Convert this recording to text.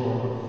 Lord.